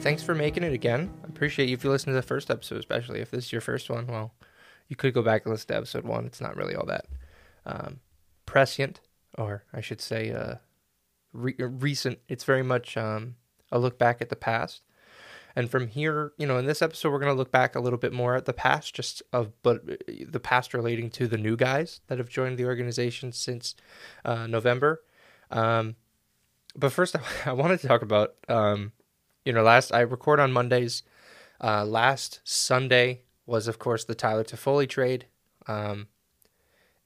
thanks for making it again. I appreciate you if you listen to the first episode, especially if this is your first one. Well, you could go back and listen to episode one. It's not really all that um, prescient, or I should say, uh, re- recent. It's very much um, a look back at the past. And from here, you know, in this episode, we're going to look back a little bit more at the past, just of but the past relating to the new guys that have joined the organization since uh, November. Um, but first, I, wanted to talk about, um, you know, last I record on Mondays. Uh, last Sunday was, of course, the Tyler Toffoli trade, um,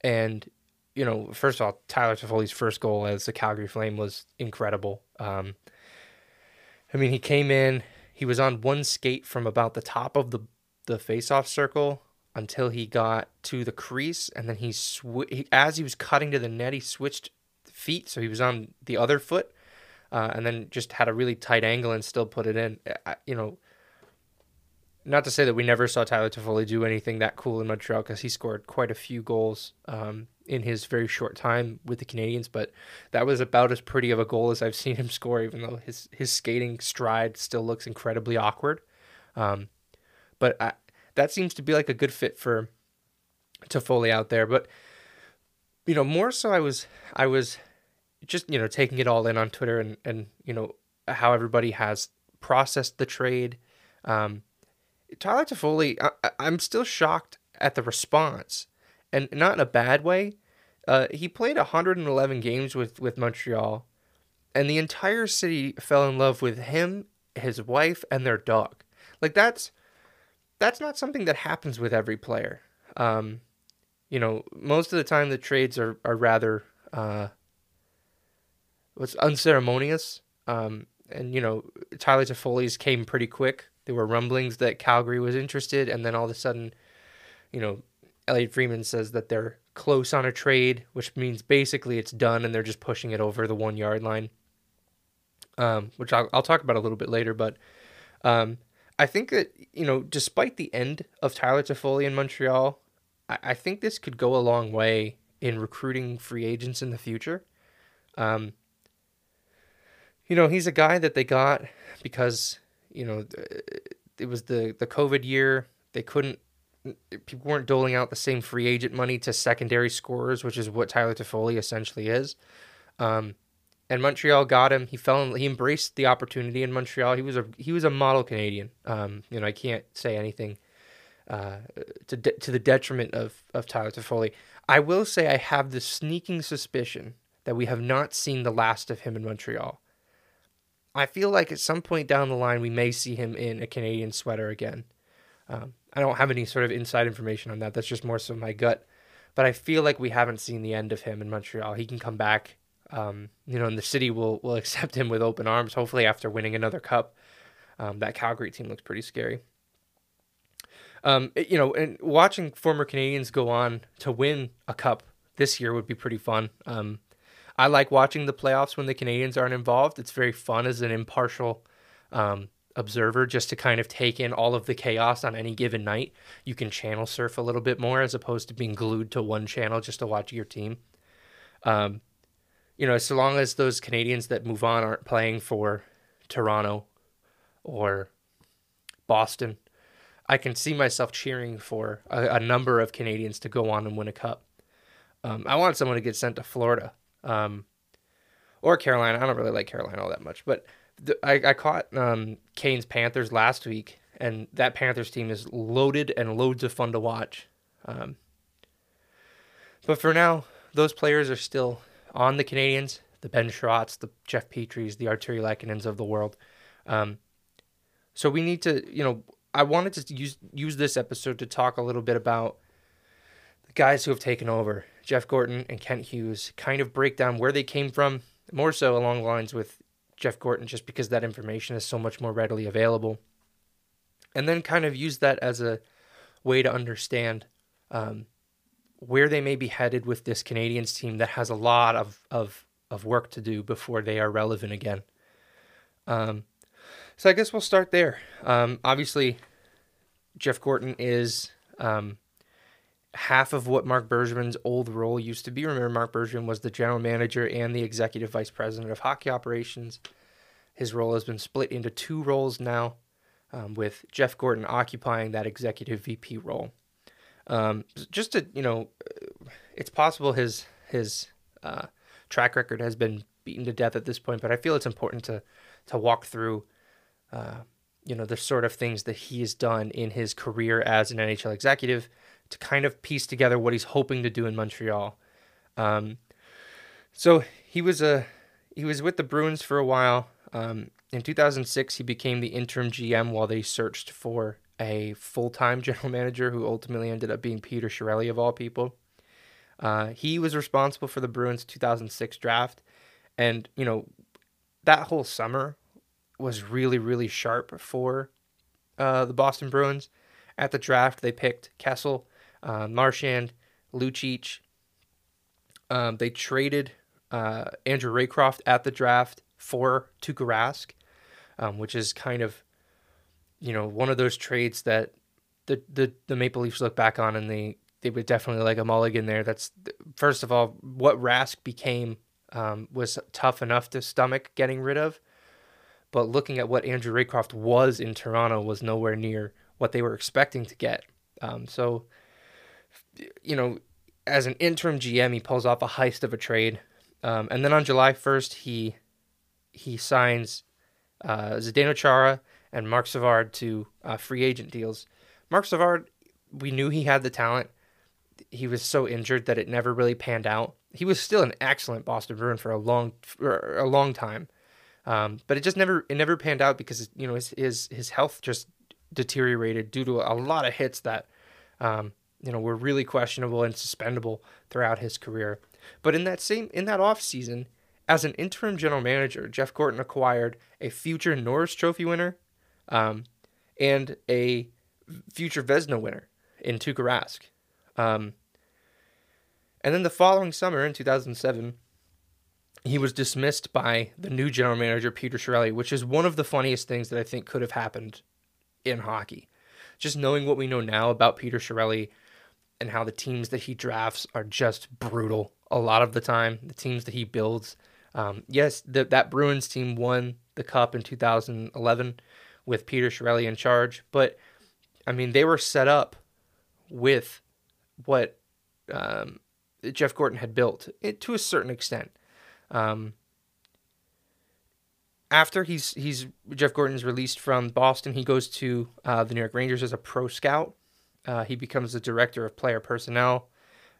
and you know, first of all, Tyler Toffoli's first goal as the Calgary Flame was incredible. Um, I mean, he came in, he was on one skate from about the top of the the faceoff circle until he got to the crease, and then he, sw- he as he was cutting to the net, he switched feet, so he was on the other foot, uh, and then just had a really tight angle and still put it in. I, you know, not to say that we never saw Tyler Toffoli do anything that cool in Montreal because he scored quite a few goals um, in his very short time with the Canadiens, but that was about as pretty of a goal as I've seen him score. Even though his his skating stride still looks incredibly awkward, um, but I, that seems to be like a good fit for Toffoli out there. But you know, more so, I was I was just you know taking it all in on Twitter and and you know how everybody has processed the trade. Um, Tyler Toffoli, I, I'm still shocked at the response, and not in a bad way. Uh, he played 111 games with with Montreal, and the entire city fell in love with him, his wife, and their dog. Like that's that's not something that happens with every player. Um, you know, most of the time the trades are are rather uh, was unceremonious. Um, and you know, Tyler Toffoli's came pretty quick. There were rumblings that Calgary was interested, and then all of a sudden, you know, Elliotte Friedman says that they're close on a trade, which means basically it's done, and they're just pushing it over the one yard line. Um, which I'll, I'll talk about a little bit later, but um, I think that you know, despite the end of Tyler Toffoli in Montreal, I, I think this could go a long way in recruiting free agents in the future. Um, you know, he's a guy that they got because, you know, it was the, the COVID year. They couldn't, people weren't doling out the same free agent money to secondary scorers, which is what Tyler Toffoli essentially is. Um, and Montreal got him. He fell in, he embraced the opportunity in Montreal. He was a he was a model Canadian. Um, you know, I can't say anything uh, to de- to the detriment of of Tyler Toffoli. I will say I have the sneaking suspicion that we have not seen the last of him in Montreal. I feel like at some point down the line we may see him in a Canadian sweater again. Um, I don't have any sort of inside information on that. That's just more so my gut. But I feel like we haven't seen the end of him in Montreal. He can come back, um, you know, and the city will will accept him with open arms. Hopefully, after winning another cup, um, that Calgary team looks pretty scary. Um, you know, and watching former Canadiens go on to win a cup this year would be pretty fun. Um, I like watching the playoffs when the Canadiens aren't involved. It's very fun as an impartial um, observer just to kind of take in all of the chaos on any given night. You can channel surf a little bit more as opposed to being glued to one channel just to watch your team. Um, you know, so long as those Canadiens that move on aren't playing for Toronto or Boston, I can see myself cheering for a, a number of Canadiens to go on and win a cup. Um, I want someone to get sent to Florida um, or Carolina. I don't really like Carolina all that much, but the, I, I caught um, Kane's Panthers last week, and that Panthers team is loaded and loads of fun to watch. Um, but for now, those players are still on the Canadiens, the Ben Chiarots, the Jeff Petrys, the Artturi Lehkonens of the world. Um, so we need to, you know, I wanted to use use this episode to talk a little bit about guys who have taken over. Jeff Gorton and Kent Hughes kind of break down where they came from, more so along lines with Jeff Gorton, just because that information is so much more readily available. And then kind of use that as a way to understand um, where they may be headed with this Canadiens team that has a lot of, of, of work to do before they are relevant again. Um, so I guess we'll start there. Um, obviously, Jeff Gorton is um, half of what Mark Bergevin's old role used to be. Remember, Mark Bergevin was the general manager and the executive vice president of hockey operations. His role has been split into two roles now, um, with Jeff Gorton occupying that executive VP role. Um, just to you know, it's possible his his uh, track record has been beaten to death at this point, but I feel it's important to to walk through. Uh, you know the sort of things that he has done in his career as an NHL executive to kind of piece together what he's hoping to do in Montreal. Um, so he was a he was with the Bruins for a while. Um, in 2006, he became the interim GM while they searched for a full time general manager who ultimately ended up being Peter Chiarelli, of all people. Uh, he was responsible for the Bruins 2006 draft. And, you know, that whole summer was really, really sharp for uh, the Boston Bruins. At the draft, they picked Kessel, uh, Marchand, Lucic. Um, they traded uh, Andrew Raycroft at the draft for Tuukka Rask, um, which is kind of, you know, one of those trades that the, the, the Maple Leafs look back on and they, they would definitely like a mulligan there. That's first of all, what Rask became um, was tough enough to stomach getting rid of. But looking at what Andrew Raycroft was in Toronto was nowhere near what they were expecting to get. Um, so, you know, as an interim GM, he pulls off a heist of a trade. Um, and then on July 1st, he he signs uh, Zdeno Chara and Marc Savard to uh, free agent deals. Marc Savard, we knew he had the talent. He was so injured that it never really panned out. He was still an excellent Boston Bruin for a long for a long time, um, but it just never it never panned out because you know his his, his health just deteriorated due to a lot of hits that um, you know were really questionable and suspendable throughout his career. But in that same in that off season, as an interim general manager, Jeff Gorton acquired a future Norris Trophy winner um, and a future Vezina winner in Tuukka Rask. Um, and then the following summer in 2007, he was dismissed by the new general manager, Peter Chiarelli, which is one of the funniest things that I think could have happened in hockey. Just knowing what we know now about Peter Chiarelli and how the teams that he drafts are just brutal a lot of the time, the teams that he builds – um, yes, the, that Bruins team won the cup in 2011 with Peter Chiarelli in charge, but I mean they were set up with what um, Jeff Gorton had built it, to a certain extent. Um, after he's he's Jeff Gorton's released from Boston, he goes to uh, the New York Rangers as a pro scout. Uh, he becomes the director of player personnel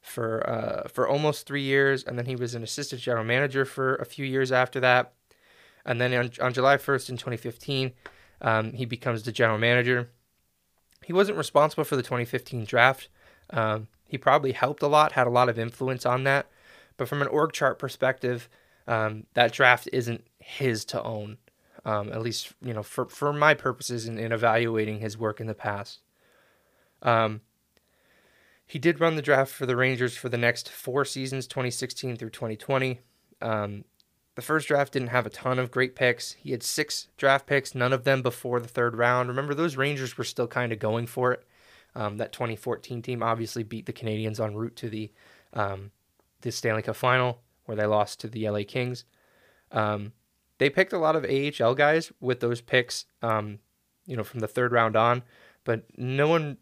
for uh, for almost three years, and then he was an assistant general manager for a few years after that. And then on, on July 1st in 2015, um, he becomes the general manager. He wasn't responsible for the 2015 draft. Um, he probably helped a lot, had a lot of influence on that. But from an org chart perspective, um, that draft isn't his to own. Um, at least, you know, for, for my purposes in, in evaluating his work in the past. Um, he did run the draft for the Rangers for the next four seasons, 2016 through 2020. Um, the first draft didn't have a ton of great picks. He had six draft picks, none of them before the third round. Remember, those Rangers were still kind of going for it. Um, that 2014 team obviously beat the Canadiens en route to the um, the Stanley Cup final, where they lost to the LA Kings. Um, they picked a lot of AHL guys with those picks, um, you know, from the third round on, but no one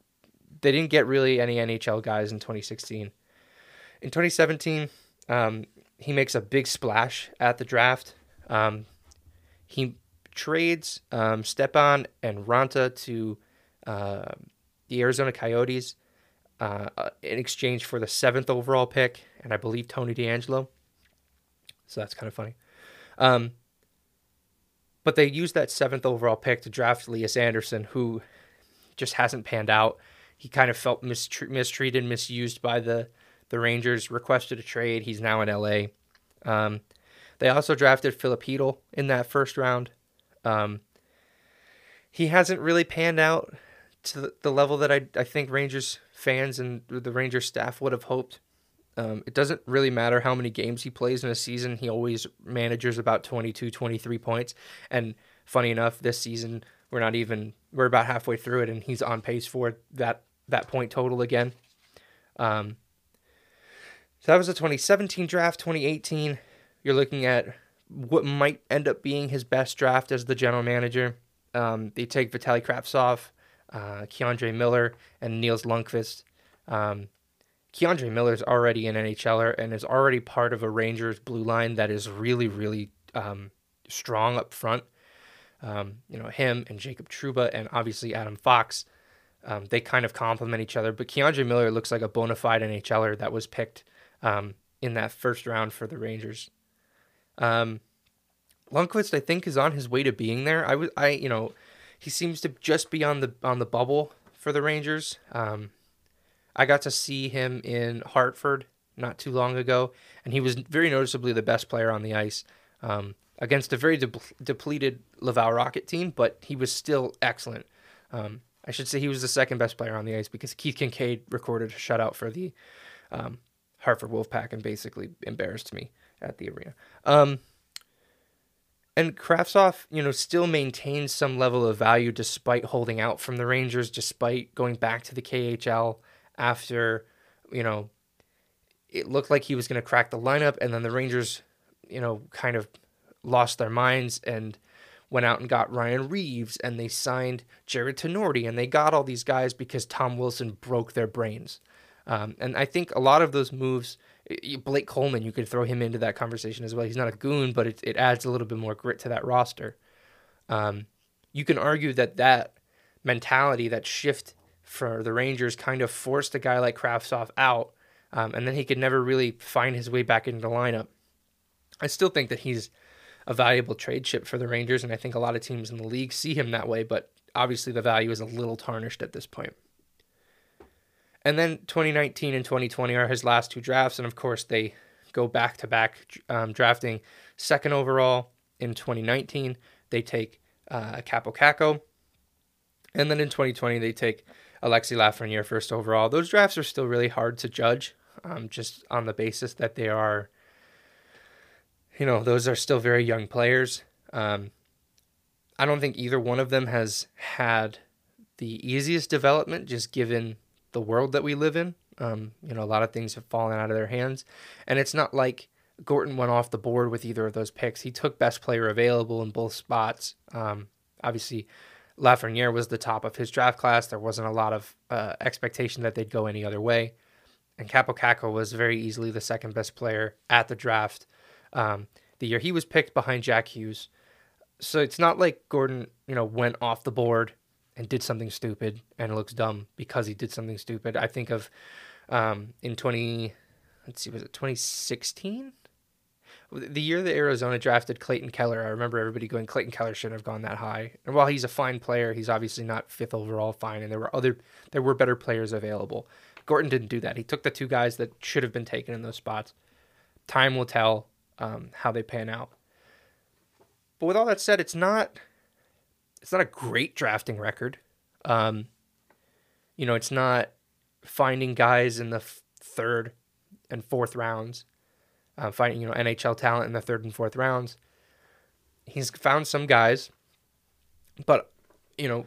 they didn't get really any NHL guys in 2016. In 2017, um, he makes a big splash at the draft. Um, he trades um, Stepan and Raanta to uh, the Arizona Coyotes uh, in exchange for the seventh overall pick and I believe Tony DeAngelo. So that's kind of funny. Um, but they used that seventh overall pick to draft Lias Andersson, who just hasn't panned out. He kind of felt mistre- mistreated, misused by the the Rangers. Requested a trade. He's now in LA. Um, they also drafted Filip Chytil in that first round. Um, he hasn't really panned out to the level that I, I think Rangers fans and the Rangers staff would have hoped. Um, it doesn't really matter how many games he plays in a season. He always manages about 22, 23 points. And funny enough, this season, we're not even, we're about halfway through it, and he's on pace for that that point total again. Um, so that was a 2017 draft. 2018, you're looking at what might end up being his best draft as the general manager. Um, they take Vitaly Kravtsov, uh, K'Andre Miller, and Nils Lundkvist. Um, K'Andre Miller is already an NHLer and is already part of a Rangers blue line that is really, really um, strong up front. Um, you know, him and Jacob Trouba and obviously Adam Fox, um, they kind of complement each other. But K'Andre Miller looks like a bona fide NHLer that was picked um, in that first round for the Rangers. Um, Lundkvist, I think, is on his way to being there. I was, I, you know, he seems to just be on the on the bubble for the Rangers. Um, I got to see him in Hartford not too long ago, and he was very noticeably the best player on the ice um, against a very de- depleted Laval Rocket team, but he was still excellent. Um, I should say he was the second best player on the ice because Keith Kinkaid recorded a shutout for the um, Hartford Wolfpack and basically embarrassed me at the arena. Um, and Kravtsov, you know, still maintains some level of value despite holding out from the Rangers, despite going back to the KHL after, you know, it looked like he was going to crack the lineup, and then the Rangers, you know, kind of lost their minds and went out and got Ryan Reaves and they signed Jarred Tinordi, and they got all these guys because Tom Wilson broke their brains. Um, and I think a lot of those moves, Blake Coleman, you could throw him into that conversation as well. He's not a goon, but it, it adds a little bit more grit to that roster. Um, you can argue that that mentality, that shift for the Rangers, kind of forced a guy like Kravtsov out, um, and then he could never really find his way back into the lineup. I still think that he's a valuable trade chip for the Rangers, and I think a lot of teams in the league see him that way, but obviously the value is a little tarnished at this point. And then 2019 and 2020 are his last two drafts, and of course they go back to back drafting second overall in 2019. They take uh, Kaapo Kakko, and then in 2020 they take Alexi Lafreniere first overall. Those drafts are still really hard to judge, um, just on the basis that they are, you know, those are still very young players. Um, I don't think either one of them has had the easiest development, just given the world that we live in. Um, you know, a lot of things have fallen out of their hands, and it's not like Gorton went off the board with either of those picks. He took best player available in both spots. Um, obviously, Lafreniere was the top of his draft class. There wasn't a lot of uh, expectation that they'd go any other way. And Kaapo Kakko was very easily the second best player at the draft um, the year he was picked behind Jack Hughes. So it's not like Gorton, you know, went off the board and did something stupid and looks dumb because he did something stupid. I think of um, in 20, let's see, was it 2016? The year that Arizona drafted Clayton Keller, I remember everybody going, Clayton Keller shouldn't have gone that high. And while he's a fine player, he's obviously not fifth overall fine, and there were other, there were better players available. Gorton didn't do that. He took the two guys that should have been taken in those spots. Time will tell um, how they pan out. But with all that said, it's not it's not a great drafting record. Um, you know, it's not finding guys in the f- third and fourth rounds, uh, finding you know NHL talent in the third and fourth rounds. He's found some guys, but you know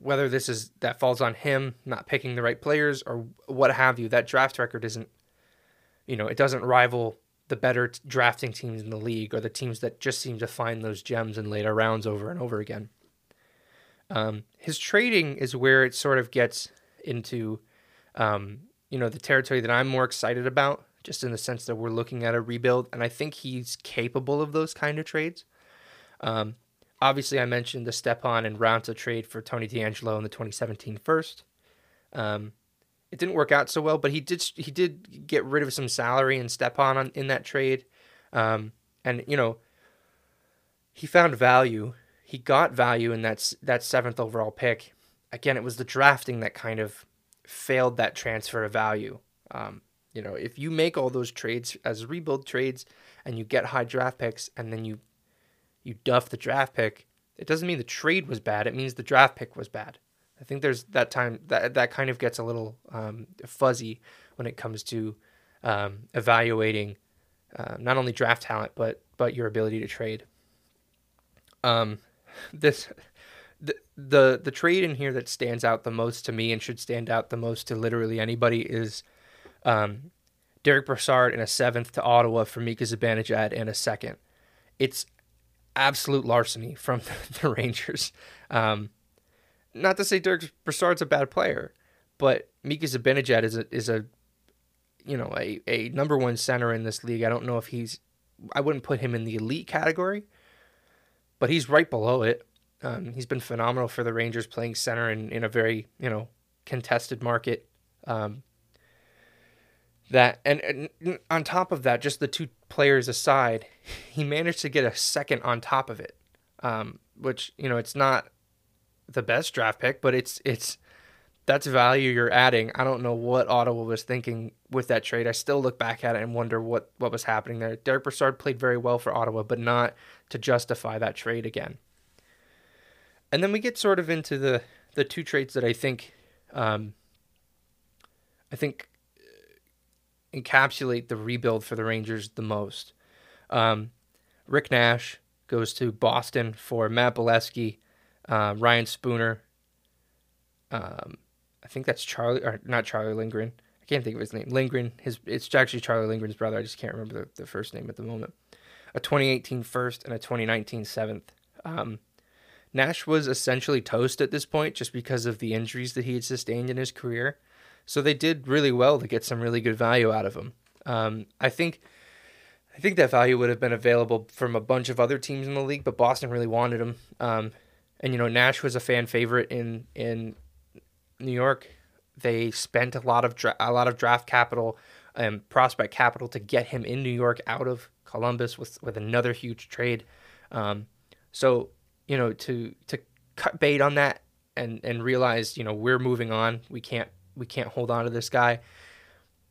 whether this is that falls on him not picking the right players or what have you, that draft record isn't, you know, it doesn't rival the better t- drafting teams in the league or the teams that just seem to find those gems in later rounds over and over again. Um, his trading is where it sort of gets into, um, you know, the territory that I'm more excited about, just in the sense that we're looking at a rebuild, and I think he's capable of those kind of trades. Um, obviously, I mentioned the Stepan and Raanta trade for Tony DeAngelo in the 2017 first. Um, it didn't work out so well, but he did he did get rid of some salary and Stepan on, in that trade, um, and you know, he found value he got value in that that seventh overall pick. Again, it was the drafting that kind of failed that transfer of value. Um, you know, if you make all those trades as rebuild trades and you get high draft picks and then you you duff the draft pick, it doesn't mean the trade was bad. It means the draft pick was bad. I think there's that time that that kind of gets a little um, fuzzy when it comes to um, evaluating uh, not only draft talent but but your ability to trade. Um, this the, the the trade in here that stands out the most to me and should stand out the most to literally anybody is Um, Derick Brassard in a seventh to Ottawa for Mika Zibanejad in a second. It's absolute larceny from the Rangers. Um, not to say Derick Brassard's a bad player, but Mika Zibanejad is a, is a you know a, a number one center in this league. I don't know if he's I wouldn't put him in the elite category, but he's right below it. Um, he's been phenomenal for the Rangers playing center in, in a very you know contested market. Um, that and, and on top of that, just the two players aside, he managed to get a second on top of it, um, which you know it's not the best draft pick, but it's it's that's value you're adding. I don't know what Ottawa was thinking with that trade. I still look back at it and wonder what what was happening there. Derick Brassard played very well for Ottawa, but not to justify that trade again. And then we get sort of into the the two trades that I think um, I think encapsulate the rebuild for the Rangers the most. Um, Rick Nash goes to Boston for Matt Beleskey, uh, Ryan Spooner. Um, I think that's Charlie, or not Charlie Lindgren. I can't think of his name. Lindgren. His it's actually Charlie Lindgren's brother. I just can't remember the, the first name at the moment. A 2018 first and a 2019 seventh. Um, Nash was essentially toast at this point just because of the injuries that he had sustained in his career. So they did really well to get some really good value out of him. Um, I think I think that value would have been available from a bunch of other teams in the league, but Boston really wanted him. Um, and you know, Nash was a fan favorite in in New York. They spent a lot of dra- a lot of draft capital and prospect capital to get him in New York out of Columbus with with another huge trade. Um, so you know, to to cut bait on that and and realize you know we're moving on. We can't we can't hold on to this guy.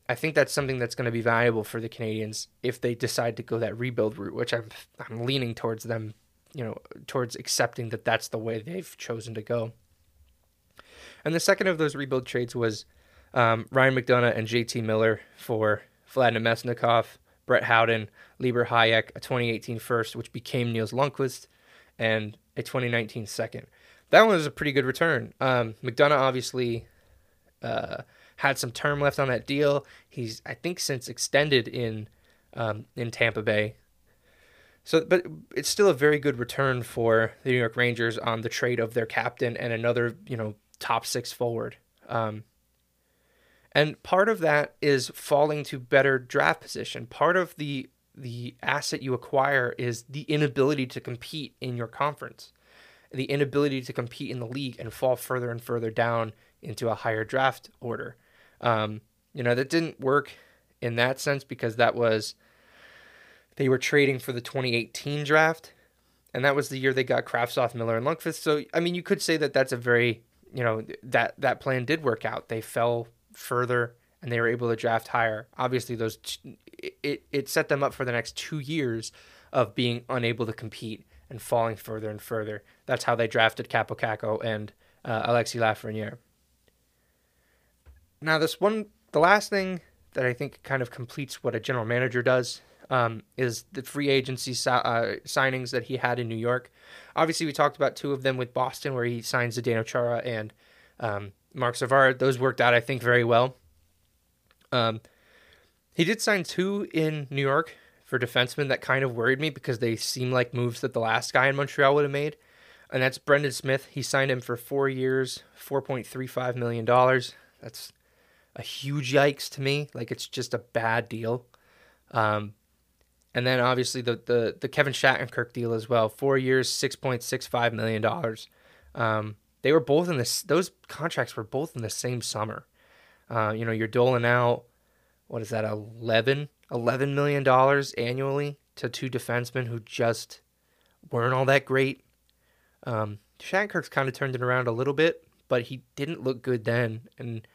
I think that's something that's going to be valuable for the Canadiens if they decide to go that rebuild route, which I'm I'm leaning towards them, you know, towards accepting that that's the way they've chosen to go. And the second of those rebuild trades was um, Ryan McDonagh and JT Miller for Vladimir Mesnikov, Brett Howden, Libor Hajek, a 2018 first, which became Nils Lundkvist, and a 2019 second. That one was a pretty good return. Um, McDonagh obviously uh, had some term left on that deal. He's I think since extended in um, in Tampa Bay. So, but it's still a very good return for the New York Rangers on the trade of their captain and another you know top six forward. Um, and part of that is falling to better draft position. Part of the the asset you acquire is the inability to compete in your conference, the inability to compete in the league and fall further and further down into a higher draft order. Um, you know, that didn't work in that sense because that was they were trading for the 2018 draft, and that was the year they got Kravtsov, Miller, and Lundkvist. So, I mean, you could say that that's a very, you know, that that plan did work out. They fell further and they were able to draft higher. Obviously, those it it set them up for the next two years of being unable to compete and falling further and further. That's how they drafted Kaapo Kakko and uh, Alexis Lafreniere. Now, this one, the last thing that I think kind of completes what a general manager does um, is the free agency uh, signings that he had in New York. Obviously, we talked about two of them with Boston, where he signs Zdeno Chara and um, Marc Savard. Those worked out, I think, very well. Um, he did sign two in New York for defensemen that kind of worried me because they seem like moves that the last guy in Montreal would have made. And that's Brendan Smith. He signed him for four years, $4.35 million. That's a huge yikes to me. Like it's just a bad deal. Um, and then obviously the, the the Kevin Shattenkirk deal as well. Four years, six point six five million dollars. Um, they were both in this. Those contracts were both in the same summer. Uh, you know, you're doling out what is that 11 11 million dollars annually to two defensemen who just weren't all that great. Um, Shattenkirk's kind of turned it around a little bit, but he didn't look good then, and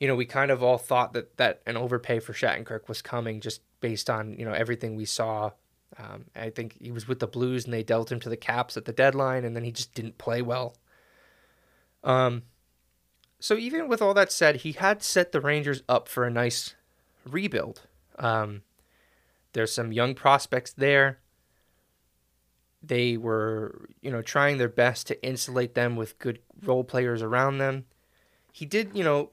you know, we kind of all thought that that an overpay for Shattenkirk was coming just based on you know everything we saw. Um, I think he was with the Blues and they dealt him to the Caps at the deadline, and then he just didn't play well. Um, so even with all that said, he had set the Rangers up for a nice rebuild. Um, there's some young prospects there. They were, you know, trying their best to insulate them with good role players around them. He did, you know,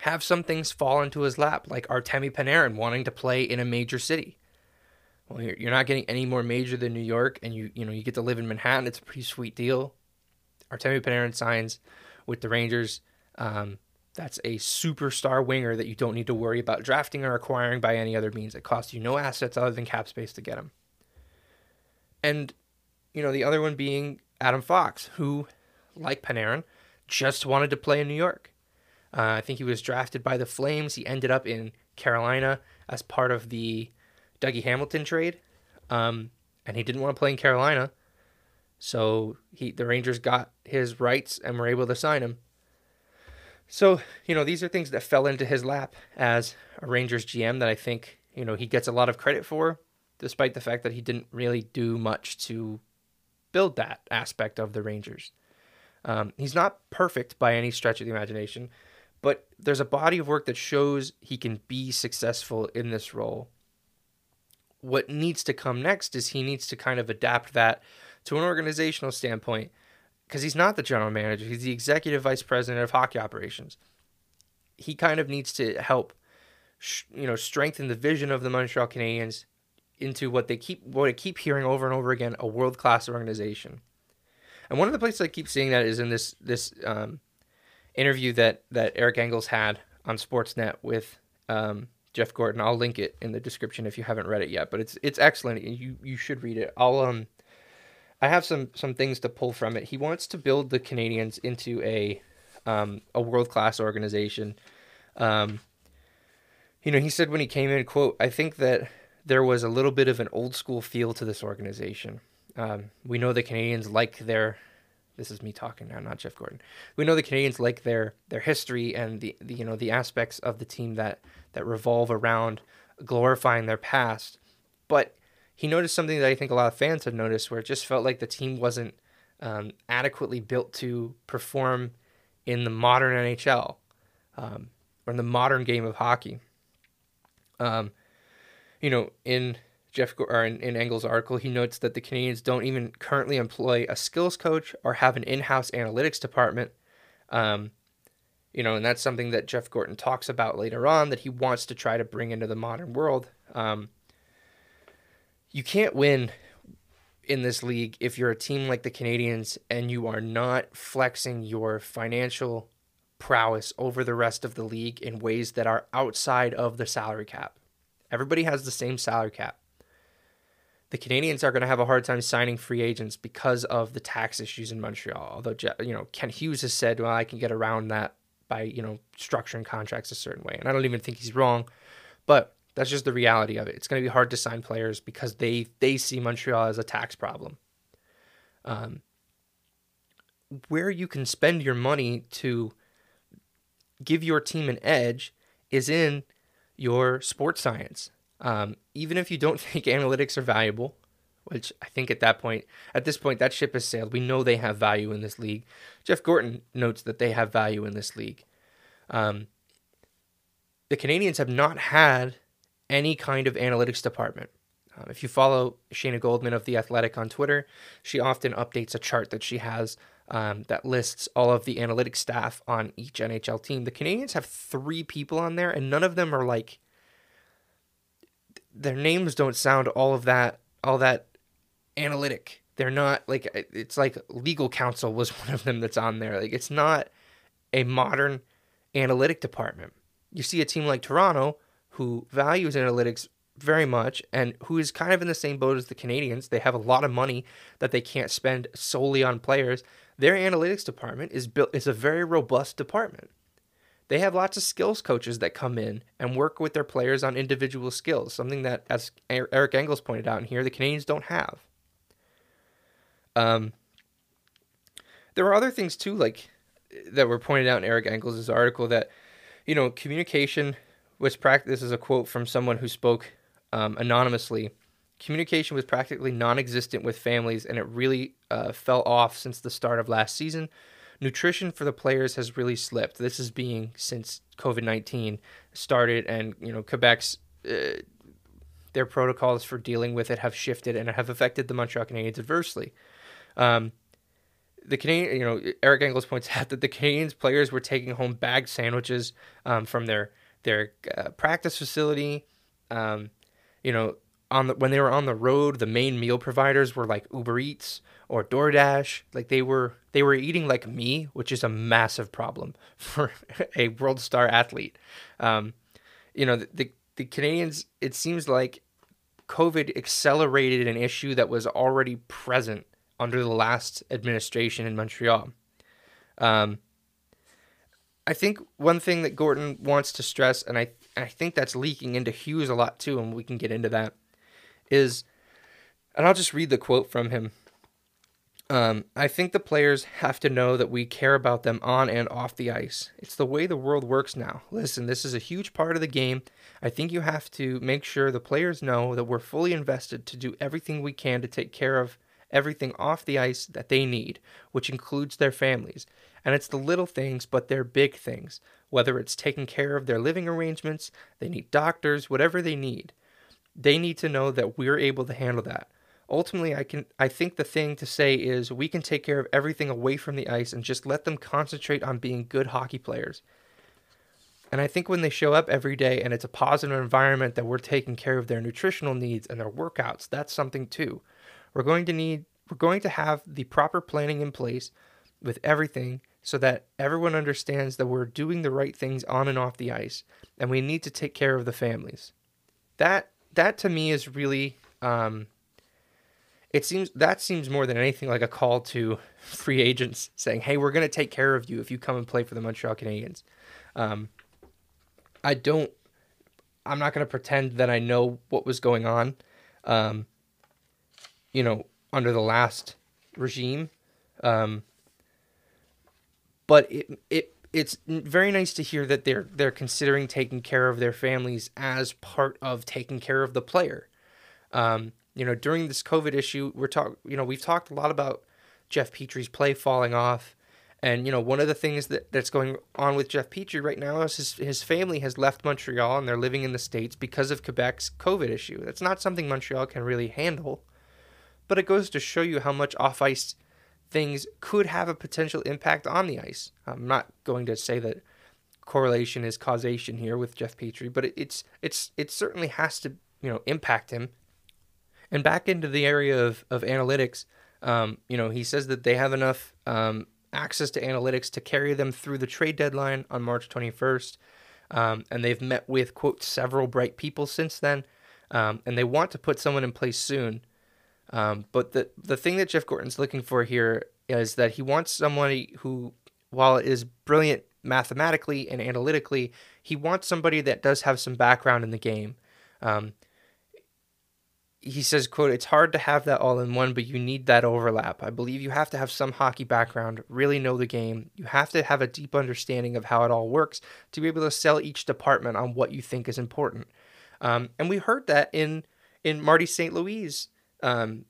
have some things fall into his lap, like Artemi Panarin wanting to play in a major city. Well, you're, you're not getting any more major than New York, and you you know you get to live in Manhattan. It's a pretty sweet deal. Artemi Panarin signs with the Rangers. Um, that's a superstar winger that you don't need to worry about drafting or acquiring by any other means. It costs you no assets other than cap space to get him. And, you know, the other one being Adam Fox, who, like Panarin, just wanted to play in New York. Uh, I think he was drafted by the Flames. He ended up in Carolina as part of the Dougie Hamilton trade. Um, and he didn't want to play in Carolina. So he the Rangers got his rights and were able to sign him. So, you know, these are things that fell into his lap as a Rangers GM that I think, you know, he gets a lot of credit for, despite the fact that he didn't really do much to build that aspect of the Rangers. Um, he's not perfect by any stretch of the imagination, but there's a body of work that shows he can be successful in this role. What needs to come next is he needs to kind of adapt that to an organizational standpoint because he's not the general manager, he's the executive vice president of hockey operations. He kind of needs to help, you know, strengthen the vision of the Montreal Canadiens into what they keep what I keep hearing over and over again a world class organization. And one of the places I keep seeing that is in this this um, interview that that Eric Engels had on Sportsnet with um, Jeff Gorton. I'll link it in the description if you haven't read it yet, but it's it's excellent. You you should read it. I'll um I have some some things to pull from it. He wants to build the Canadiens into a um, a world class organization. Um, you know, he said when he came in, "quote I think that there was a little bit of an old school feel to this organization. Um, we know the Canadiens like their this is me talking now, not Jeff Gorton. We know the Canadiens like their their history and the, the you know the aspects of the team that that revolve around glorifying their past, but he noticed something that I think a lot of fans have noticed, where it just felt like the team wasn't um, adequately built to perform in the modern NHL um, or in the modern game of hockey. Um, you know, in Jeff or in, in Engels' article, he notes that the Canadiens don't even currently employ a skills coach or have an in-house analytics department. Um, you know, and that's something that Jeff Gorton talks about later on that he wants to try to bring into the modern world. Um, you can't win in this league if you're a team like the Canadiens and you are not flexing your financial prowess over the rest of the league in ways that are outside of the salary cap. Everybody has the same salary cap. The Canadiens are going to have a hard time signing free agents because of the tax issues in Montreal. Although you know Kent Hughes has said, "Well, I can get around that by you know structuring contracts a certain way," and I don't even think he's wrong. But that's just the reality of it. It's going to be hard to sign players because they they see Montreal as a tax problem. Um, where you can spend your money to give your team an edge is in your sports science. Um, even if you don't think analytics are valuable, which I think at that point, at this point, that ship has sailed. We know they have value in this league. Jeff Gorton notes that they have value in this league. Um, the Canadiens have not had any kind of analytics department. Um, if you follow Shayna Goldman of The Athletic on Twitter, she often updates a chart that she has um, that lists all of the analytics staff on each NHL team. The Canadiens have three people on there, and none of them are like their names don't sound all of that all that analytic. They're not like it's like legal counsel was one of them that's on there. Like it's not a modern analytic department. You see a team like Toronto who values analytics very much and who is kind of in the same boat as the Canadiens. They have a lot of money that they can't spend solely on players. Their analytics department is built is a very robust department. They have lots of skills coaches that come in and work with their players on individual skills, something that, as Eric Engels pointed out in here, the Canadiens don't have. Um, there are other things too, like that were pointed out in Eric Engels' article that, you know, communication was practice. This is a quote from someone who spoke um, anonymously. Communication was practically non-existent with families, and it really uh, fell off since the start of last season. Nutrition for the players has really slipped. This is being since COVID nineteen started, and you know Quebec's uh, their protocols for dealing with it have shifted and have affected the Montreal Canadiens adversely. Um, the Canadian, you know, Eric Engels points out that the Canadiens players were taking home bagged sandwiches um, from their their uh, practice facility. Um, you know, on the when they were on the road, the main meal providers were like Uber Eats or DoorDash. Like they were they were eating like me, which is a massive problem for a world star athlete. Um, you know, the, the the Canadiens. It seems like COVID accelerated an issue that was already present under the last administration in Montreal. Um, I think one thing that Gorton wants to stress, and I I think that's leaking into Hughes a lot too, and we can get into that is, and I'll just read the quote from him. Um, I think the players have to know that we care about them on and off the ice. It's the way the world works now. Listen, this is a huge part of the game. I think you have to make sure the players know that we're fully invested to do everything we can to take care of everything off the ice that they need, which includes their families. And it's the little things, but they're big things. Whether it's taking care of their living arrangements, they need doctors, whatever they need they need to know that we're able to handle that. Ultimately, I can I think the thing to say is we can take care of everything away from the ice and just let them concentrate on being good hockey players. And I think when they show up every day and it's a positive environment that we're taking care of their nutritional needs and their workouts, that's something too. We're going to need we're going to have the proper planning in place with everything so that everyone understands that we're doing the right things on and off the ice and we need to take care of the families. That that to me is really um, it seems that seems more than anything like a call to free agents saying, "Hey, we're going to take care of you if you come and play for the Montreal Canadiens." Um, I don't. I'm not going to pretend that I know what was going on. Um, you know, under the last regime, um, but it it it's very nice to hear that they're they're considering taking care of their families as part of taking care of the player. Um, you know, during this COVID issue, we're talk you know we've talked a lot about Jeff Petry's play falling off, and you know one of the things that, that's going on with Jeff Petry right now is his his family has left Montreal and they're living in the states because of Quebec's COVID issue. That's not something Montreal can really handle, but it goes to show you how much off ice things could have a potential impact on the ice. I'm not going to say that correlation is causation here with Jeff Petry, but it's it's it certainly has to you know impact him. And back into the area of of analytics, um, you know, he says that they have enough um, access to analytics to carry them through the trade deadline on March 21st, um, and they've met with quote several bright people since then, um, and they want to put someone in place soon. Um, but the the thing that Jeff Gorton's looking for here is that he wants somebody who, while is brilliant mathematically and analytically, he wants somebody that does have some background in the game. Um, he says, "quote It's hard to have that all in one, but you need that overlap. I believe you have to have some hockey background, really know the game. You have to have a deep understanding of how it all works to be able to sell each department on what you think is important." Um, and we heard that in in Marty St. Louis um,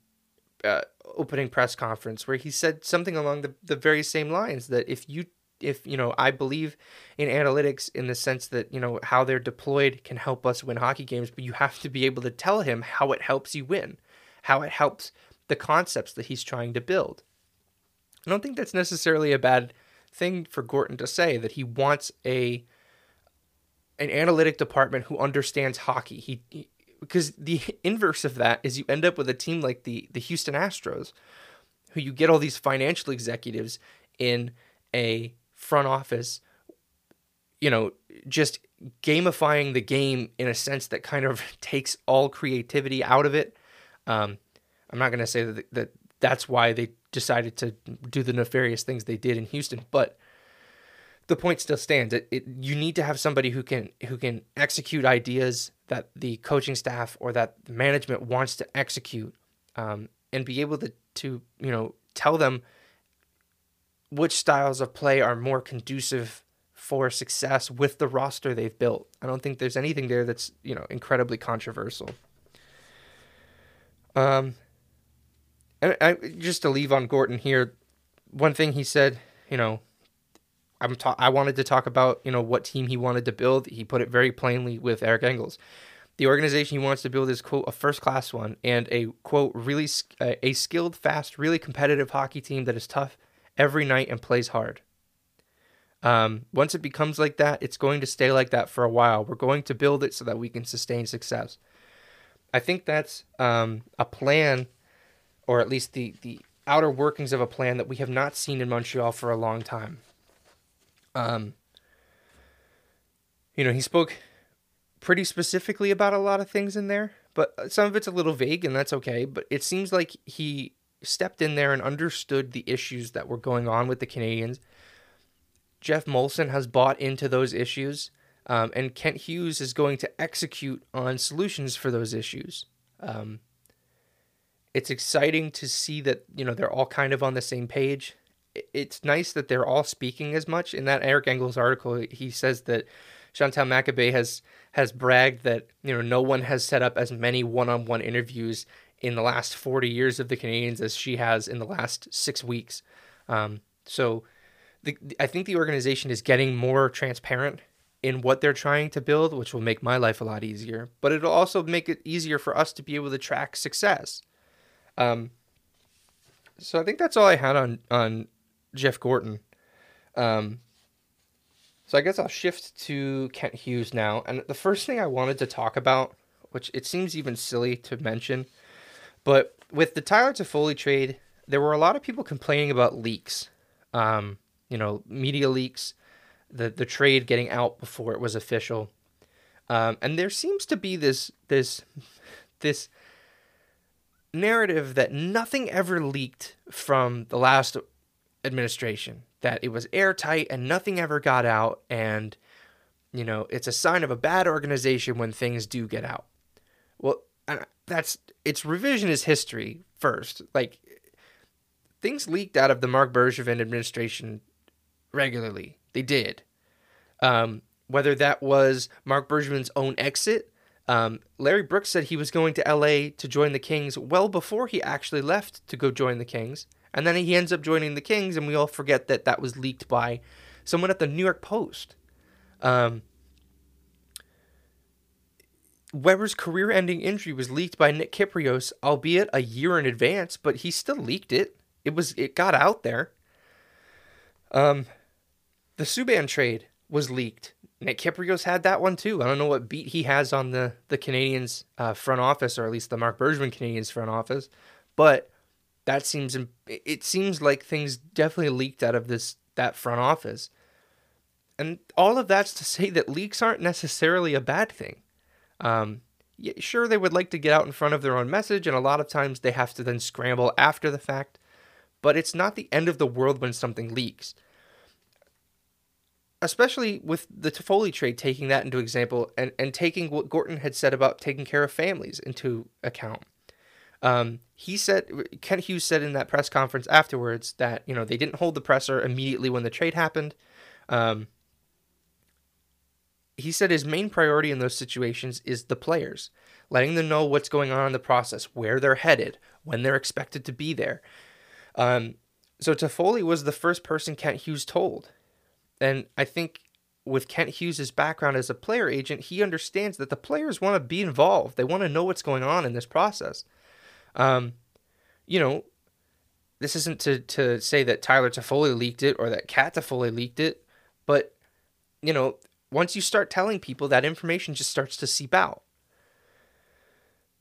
uh, opening press conference where he said something along the, the very same lines that if you if you know i believe in analytics in the sense that you know how they're deployed can help us win hockey games but you have to be able to tell him how it helps you win how it helps the concepts that he's trying to build. I don't think that's necessarily a bad thing for gorton to say that he wants a an analytic department who understands hockey. He, he because the inverse of that is you end up with a team like the the Houston Astros, who you get all these financial executives in a front office, you know, just gamifying the game in a sense that kind of takes all creativity out of it. Um, I'm not going to say that, that that's why they decided to do the nefarious things they did in Houston, but the point still stands. It, it, you need to have somebody who can who can execute ideas that the coaching staff or that management wants to execute, um, and be able to to you know tell them which styles of play are more conducive for success with the roster they've built. I don't think there's anything there that's you know incredibly controversial. Um, and I, just to leave on Gorton here, one thing he said, you know, I'm ta- I wanted to talk about you know what team he wanted to build. He put it very plainly with Eric Engels. The organization he wants to build is quote a first class one and a quote really a skilled, fast, really competitive hockey team that is tough every night and plays hard. Um, once it becomes like that, it's going to stay like that for a while. We're going to build it so that we can sustain success. I think that's um, a plan, or at least the the outer workings of a plan that we have not seen in Montreal for a long time. Um, you know, he spoke pretty specifically about a lot of things in there, but some of it's a little vague, and that's okay. But it seems like he stepped in there and understood the issues that were going on with the Canadiens. Geoff Molson has bought into those issues, um, and Kent Hughes is going to execute on solutions for those issues. Um, it's exciting to see that you know they're all kind of on the same page. It's nice that they're all speaking as much. In that Eric Engels article, he says that Chantal Machabée has has bragged that you know no one has set up as many one-on-one interviews in the last 40 years of the Canadiens as she has in the last six weeks. Um, so the, I think the organization is getting more transparent in what they're trying to build, which will make my life a lot easier. But it'll also make it easier for us to be able to track success. Um, so I think that's all I had on on Jeff Gorton. Um, so I guess I'll shift to Kent Hughes now. And the first thing I wanted to talk about, which it seems even silly to mention, but with the Tyler Toffoli trade, there were a lot of people complaining about leaks. Um, you know, media leaks, the the trade getting out before it was official. Um, and there seems to be this this this narrative that nothing ever leaked from the last administration, that it was airtight and nothing ever got out, and you know, it's a sign of a bad organization when things do get out. Well, that's it's revisionist history first. Like things leaked out of the Marc Bergevin administration regularly. They did. Um, whether that was Marc Bergevin's own exit um, Larry Brooks said he was going to LA to join the Kings well before he actually left to go join the Kings. And then he ends up joining the Kings, and we all forget that that was leaked by someone at the New York Post. Um, Weber's career ending injury was leaked by Nick Kypreos, albeit a year in advance, but he still leaked it. It was it got out there. Um, the Subban trade was leaked. Nick Kypreos had that one too. I don't know what beat he has on the the Canadiens uh, front office, or at least the Marc Bergevin Canadiens front office, but that seems it seems like things definitely leaked out of this that front office, and all of that's to say that leaks aren't necessarily a bad thing. Um, sure, they would like to get out in front of their own message, and a lot of times they have to then scramble after the fact, but it's not the end of the world when something leaks especially with the Toffoli trade, taking that into example and, and taking what Gorton had said about taking care of families into account. Um, he said, Kent Hughes said in that press conference afterwards that, you know, they didn't hold the presser immediately when the trade happened. Um, he said his main priority in those situations is the players, letting them know what's going on in the process, where they're headed, when they're expected to be there. Um, so Toffoli was the first person Kent Hughes told. And I think with Kent Hughes' background as a player agent, he understands that the players want to be involved. They want to know what's going on in this process. Um, you know, this isn't to, to say that Tyler Toffoli leaked it or that Cat Toffoli leaked it, but, you know, once you start telling people, that information just starts to seep out.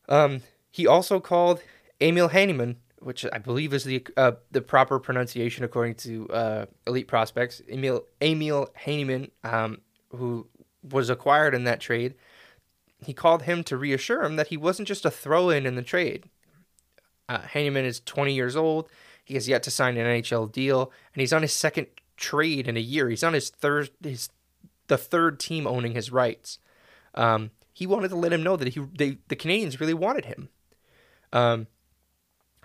Um, he also called Emil Heineman which I believe is the uh, the proper pronunciation according to uh, Elite Prospects, Emil Emil Heineman, um, who was acquired in that trade. He called him to reassure him that he wasn't just a throw-in in the trade. Uh, Heineman is 20 years old. He has yet to sign an NHL deal, and he's on his second trade in a year. He's on his third his the third team owning his rights. Um, he wanted to let him know that he they, the Canadiens really wanted him. Um,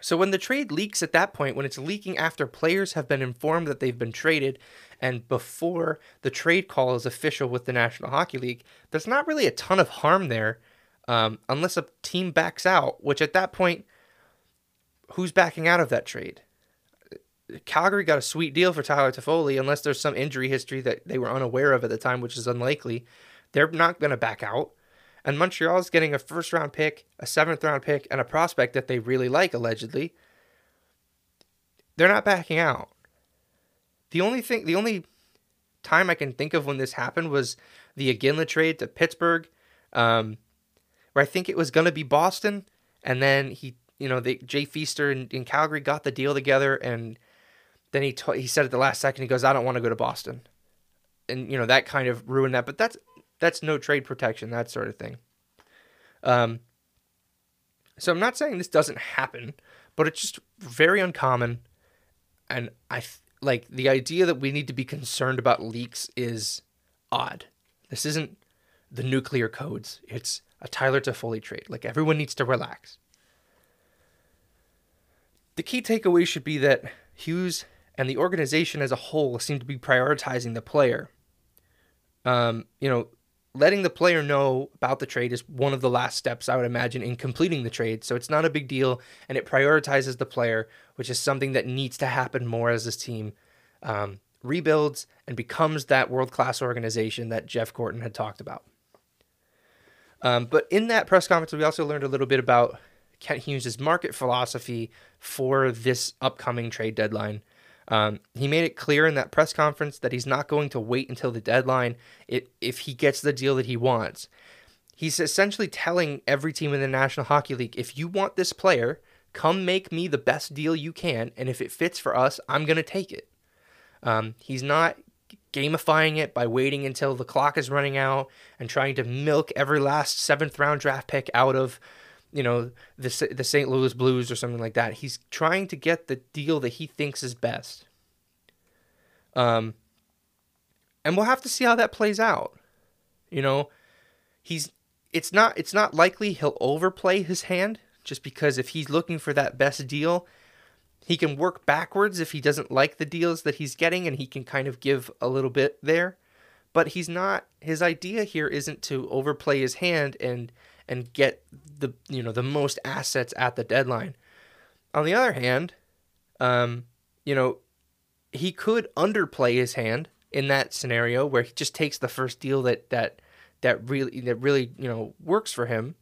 so when the trade leaks at that point, when it's leaking after players have been informed that they've been traded and before the trade call is official with the National Hockey League, there's not really a ton of harm there um, unless a team backs out, which at that point, who's backing out of that trade? Calgary got a sweet deal for Tyler Toffoli, unless there's some injury history that they were unaware of at the time, which is unlikely. They're not going to back out. And Montreal's getting a first round pick, a seventh round pick, and a prospect that they really like, allegedly. They're not backing out. The only thing, the only time I can think of when this happened was the Iginla trade to Pittsburgh, um, where I think it was going to be Boston, and then he, you know, the Jay Feaster in, in Calgary got the deal together, and then he t- he said at the last second, he goes, "I don't want to go to Boston," and you know that kind of ruined that. But that's that's no trade protection, that sort of thing. Um, so I'm not saying this doesn't happen, but it's just very uncommon, and I like the idea that we need to be concerned about leaks is odd. This isn't the nuclear codes. It's a Tyler to Toffoli trade. Like everyone needs to relax. The key takeaway should be that Hughes and the organization as a whole seem to be prioritizing the player. Um, you know, letting the player know about the trade is one of the last steps I would imagine in completing the trade. So it's not a big deal, and it prioritizes the player, which is something that needs to happen more as this team um, rebuilds and becomes that world class organization that Jeff Gorton had talked about. Um, but in that press conference, we also learned a little bit about Kent Hughes' market philosophy for this upcoming trade deadline. Um, he made it clear in that press conference that he's not going to wait until the deadline if he gets the deal that he wants. He's essentially telling every team in the National Hockey League if you want this player, come make me the best deal you can, and if it fits for us, I'm going to take it. Um, he's not gamifying it by waiting until the clock is running out and trying to milk every last seventh round draft pick out of you know the the St. Louis Blues or something like that. He's trying to get the deal that he thinks is best. Um, and we'll have to see how that plays out. You know, he's it's not it's not likely he'll overplay his hand just because if he's looking for that best deal, he can work backwards if he doesn't like the deals that he's getting and he can kind of give a little bit there. But he's not his idea here isn't to overplay his hand and and get the you know the most assets at the deadline. On the other hand, um, you know, he could underplay his hand in that scenario where he just takes the first deal that that that really that really you know works for him,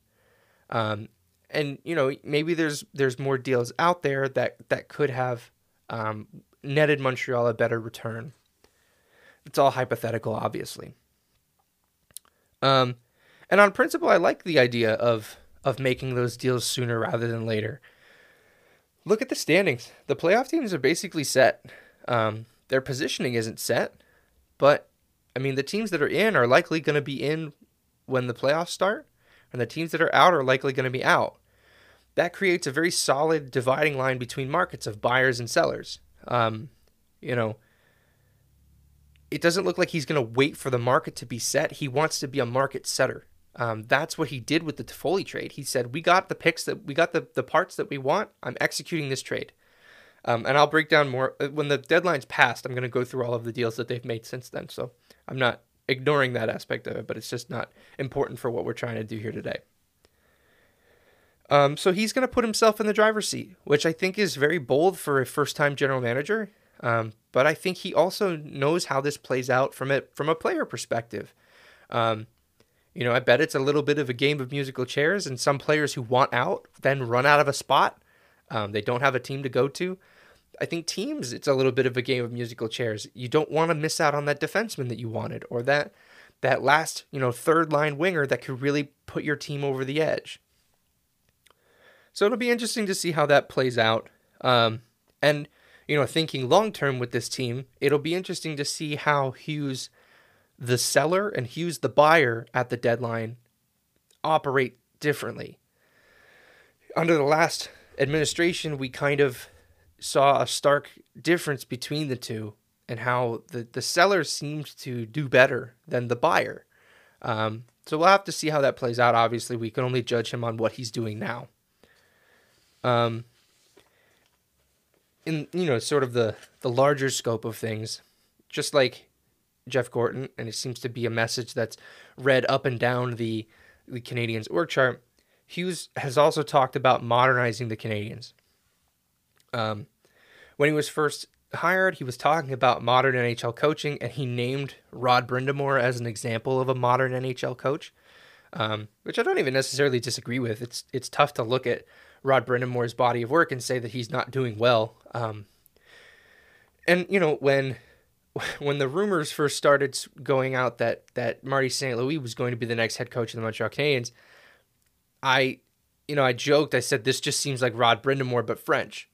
um, and you know maybe there's there's more deals out there that that could have um, netted Montreal a better return. It's all hypothetical, obviously. Um, and on principle, I like the idea of of making those deals sooner rather than later. Look at the standings. The playoff teams are basically set. Um, their positioning isn't set, but I mean the teams that are in are likely going to be in when the playoffs start, and the teams that are out are likely going to be out. That creates a very solid dividing line between markets of buyers and sellers. Um, you know, it doesn't look like he's going to wait for the market to be set. He wants to be a market setter. Um, that's what he did with the Toffoli trade. He said, "We got the picks that we got the the parts that we want. I'm executing this trade." Um, and I'll break down more uh, when the deadline's passed. I'm going to go through all of the deals that they've made since then. So I'm not ignoring that aspect of it, but it's just not important for what we're trying to do here today. Um, so he's going to put himself in the driver's seat, which I think is very bold for a first-time general manager. Um, but I think he also knows how this plays out from it from a player perspective. Um, you know, I bet it's a little bit of a game of musical chairs, and some players who want out then run out of a spot. Um, they don't have a team to go to. I think teams, it's a little bit of a game of musical chairs. You don't want to miss out on that defenseman that you wanted, or that that last, you know, third line winger that could really put your team over the edge. So it'll be interesting to see how that plays out. Um, and you know, thinking long term with this team, it'll be interesting to see how Hughes, the seller, and Hughes, the buyer at the deadline, operate differently. Under the last administration, we kind of saw a stark difference between the two and how the, the seller seems to do better than the buyer. Um, so we'll have to see how that plays out. Obviously, we can only judge him on what he's doing now. Um, in you know sort of the the larger scope of things, just like Jeff Gorton, and it seems to be a message that's read up and down the the Canadiens org chart. Hughes has also talked about modernizing the Canadiens. Um, when he was first hired, he was talking about modern NHL coaching, and he named Rod Brind'Amour as an example of a modern NHL coach, um, which I don't even necessarily disagree with. It's it's tough to look at Rod Brind'Amour's body of work and say that he's not doing well. Um, and you know when when the rumors first started going out that that Marty St. Louis was going to be the next head coach of the Montreal Canadiens, I, you know, I joked. I said this just seems like Rod Brind'Amour but French.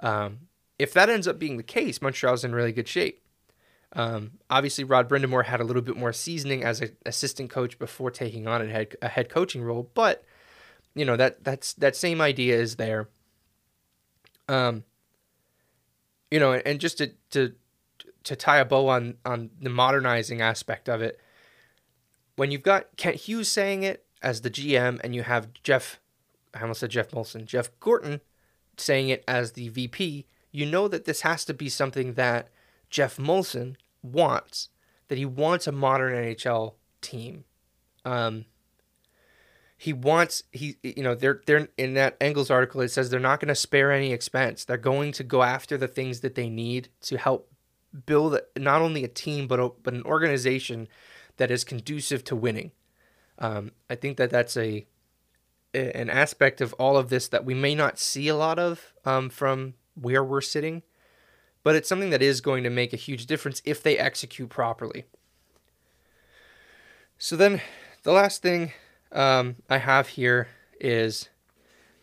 Um, if that ends up being the case, Montreal's in really good shape. Um, obviously, Rod Brind'Amour had a little bit more seasoning as an assistant coach before taking on a head, a head coaching role, but you know that that's that same idea is there. Um, you know, and just to to to tie a bow on on the modernizing aspect of it, when you've got Kent Hughes saying it as the GM, and you have Jeff, I almost said Geoff Molson, Jeff Gorton saying it as the VP, you know that this has to be something that Geoff Molson wants. That he wants a modern NHL team. Um, he wants he you know they're they're in that Engels article it says they're not going to spare any expense. They're going to go after the things that they need to help build not only a team but a, but an organization that is conducive to winning. Um, I think that that's a an aspect of all of this that we may not see a lot of um, from where we're sitting, but it's something that is going to make a huge difference if they execute properly. So then, the last thing um, I have here is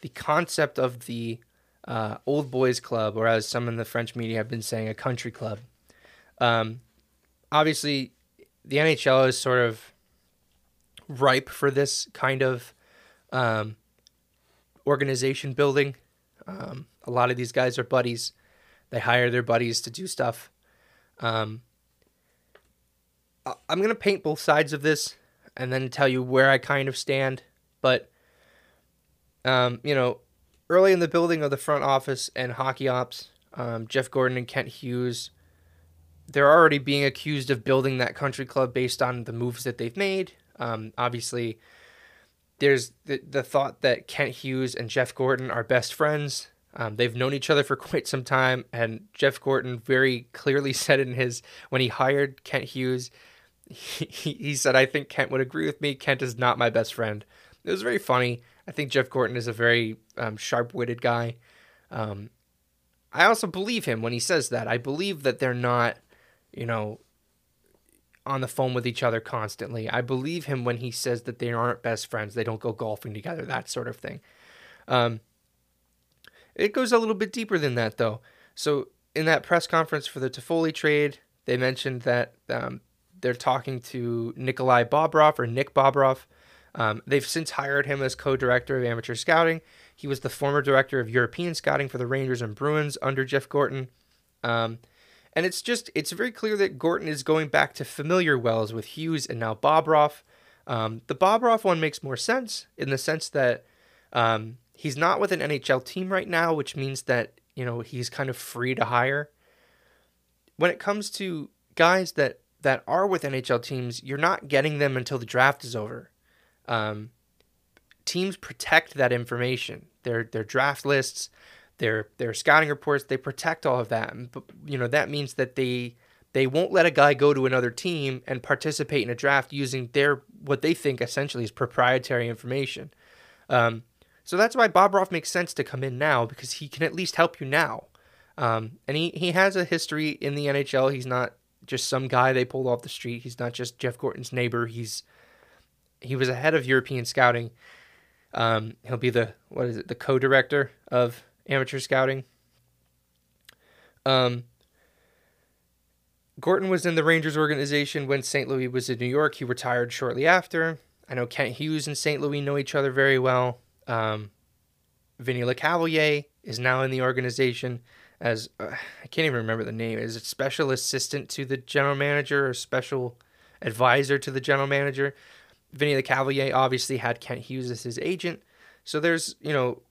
the concept of the uh, old boys club, or as some in the French media have been saying, a country club. Um, obviously, the NHL is sort of ripe for this kind of um, organization building. Um, a lot of these guys are buddies. They hire their buddies to do stuff. Um, I'm going to paint both sides of this and then tell you where I kind of stand. But, um, you know, early in the building of the front office and hockey ops, um, Jeff Gorton and Kent Hughes they're already being accused of building that country club based on the moves that they've made. Um, obviously, there's the, the thought that Kent Hughes and Jeff Gorton are best friends. Um, they've known each other for quite some time, and Jeff Gorton very clearly said in his when he hired Kent Hughes, he, he said, "I think Kent would agree with me. Kent is not my best friend." It was very funny. I think Jeff Gorton is a very um, sharp-witted guy. Um, I also believe him when he says that. I believe that they're not you know, on the phone with each other constantly. I believe him when he says that they aren't best friends, they don't go golfing together, that sort of thing. Um, it goes a little bit deeper than that, though. So, in that press conference for the Toffoli trade, they mentioned that um, they're talking to Nikolai Bobrov or Nick Bobrov. Um, they've since hired him as co director of amateur scouting. He was the former director of European scouting for the Rangers and Bruins under Jeff Gorton. Um, and it's just, it's very clear that Gorton is going back to familiar wells with Hughes and now Bobrov. Um, the Bobrov one makes more sense in the sense that um, he's not with an NHL team right now, which means that, you know, he's kind of free to hire. When it comes to guys that, that are with NHL teams, you're not getting them until the draft is over. Um, teams protect that information, their, their draft lists, their their scouting reports they protect all of that. But you know that means that they they won't let a guy go to another team and participate in a draft using their what they think essentially is proprietary information. Um, so that's why Bobrov makes sense to come in now because he can at least help you now. Um, and he, he has a history in the NHL he's not just some guy they pulled off the street. He's not just Jeff Gorton's neighbor. He's he was a head of European scouting. Um, he'll be the what is it the co-director of amateur scouting. Um, Gorton was in the Rangers organization when St. Louis was in New York. He retired shortly after. I know Kent Hughes and St. Louis know each other very well. Um, Vinny Lecavalier is now in the organization as uh, I can't even remember the name. Is it special assistant to the general manager or special advisor to the general manager? Vinny Lecavalier obviously had Kent Hughes as his agent. So there's, you know,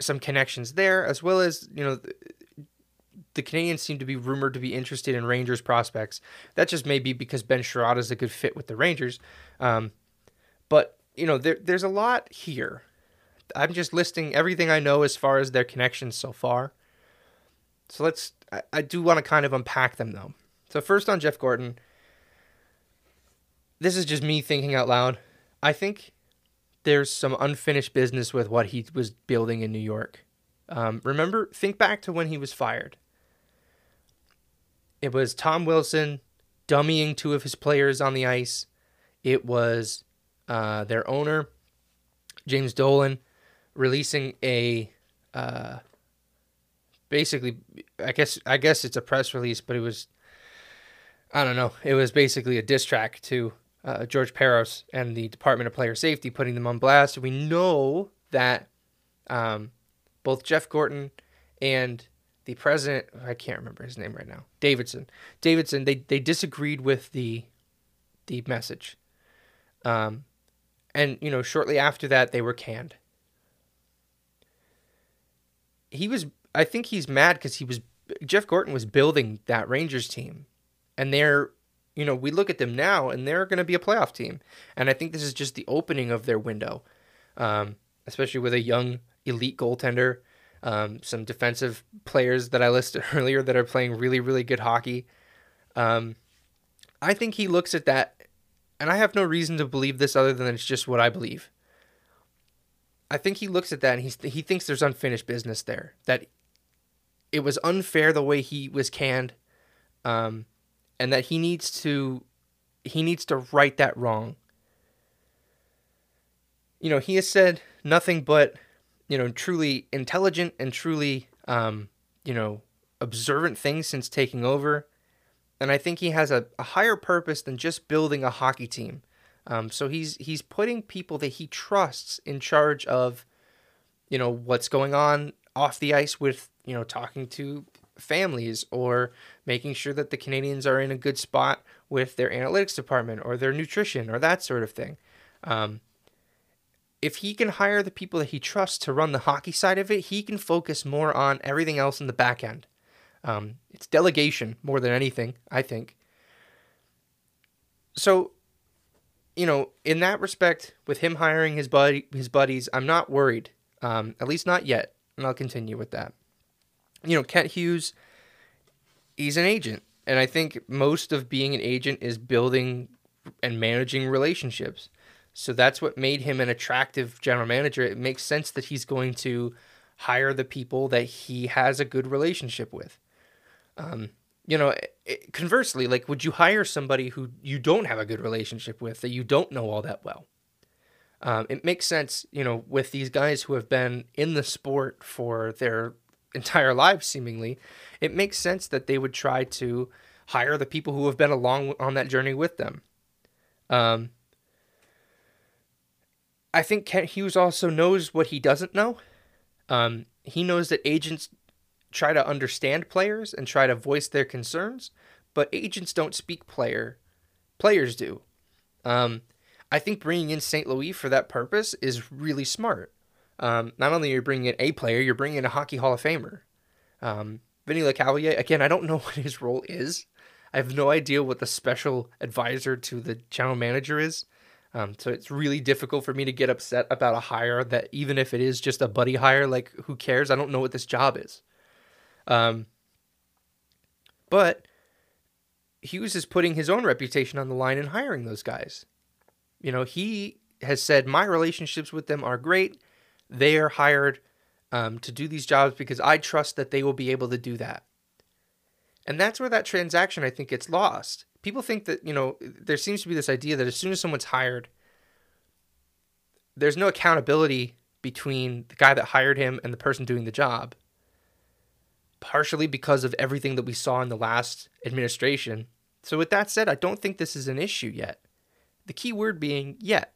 some connections there, as well as you know. The, Canadiens seem to be rumored to be interested in Rangers prospects. That just may be because Ben Chiarot is a good fit with the Rangers. Um, but you know, there, there's a lot here. I'm just listing everything I know as far as their connections so far. So let's. I, I do want to kind of unpack them though. So first on Jeff Gorton, This is just me thinking out loud. I think there's some unfinished business with what he was building in New York. Um, remember, think back to when he was fired. it was Tom Wilson dummying two of his players on the ice. It was uh, their owner, James Dolan, releasing a uh, basically, I guess I guess it's a press release, but it was I don't know. It was basically a diss track to uh, George Parros and the Department of Player Safety, putting them on blast. We know that um, both Jeff Gorton and the president, I can't remember his name right now, Davidson, Davidson, they, they disagreed with the the message. Um, and, you know, shortly after that, they were canned. He was, I think he's mad because he was, Jeff Gorton was building that Rangers team. And they're you know, we look at them now and they're going to be a playoff team. And I think this is just the opening of their window, um, especially with a young elite goaltender, um, some defensive players that I listed earlier that are playing really, really good hockey. Um, I think he looks at that, and I have no reason to believe this other than it's just what I believe. I think he looks at that and he's, he thinks there's unfinished business there. That it was unfair the way he was canned. Um, and that he needs to he needs to right that wrong. You know, he has said nothing but, you know, truly intelligent and truly, um, you know, observant things since taking over. And I think he has a, a higher purpose than just building a hockey team. Um, so he's he's putting people that he trusts in charge of, you know, what's going on off the ice with, you know, talking to families or making sure that the Canadiens are in a good spot with their analytics department or their nutrition or that sort of thing. Um, if he can hire the people that he trusts to run the hockey side of it, he can focus more on everything else in the back end. Um, it's delegation more than anything, I think. So, you know, in that respect, with him hiring his buddy, his buddies, I'm not worried. Um, at least not yet, and I'll continue with that you know, Kent Hughes, he's an agent. And I think most of being an agent is building and managing relationships. So that's what made him an attractive general manager. It makes sense that he's going to hire the people that he has a good relationship with. Um, you know, conversely, like, would you hire somebody who you don't have a good relationship with, that you don't know all that well? Um, it makes sense, you know, with these guys who have been in the sport for their entire lives, seemingly, it makes sense that they would try to hire the people who have been along on that journey with them. Um, I think Kent Hughes also knows what he doesn't know. Um, he knows that agents try to understand players and try to voice their concerns, but agents don't speak player. Players do. Um, I think bringing in St. Louis for that purpose is really smart. Um, not only are you bringing in a player, you're bringing in a hockey Hall of Famer. Um, Vinny Lecavalier, again, I don't know what his role is. I have no idea what the special advisor to the general manager is. Um, so it's really difficult for me to get upset about a hire that even if it is just a buddy hire, like who cares? I don't know what this job is. Um, but Hughes is putting his own reputation on the line in hiring those guys. You know, he has said my relationships with them are great. They are hired um, to do these jobs because I trust that they will be able to do that. And that's where that transaction, I think, gets lost. People think that, you know, there seems to be this idea that as soon as someone's hired, there's no accountability between the guy that hired him and the person doing the job. Partially because of everything that we saw in the last administration. So, with that said, I don't think this is an issue yet. The key word being yet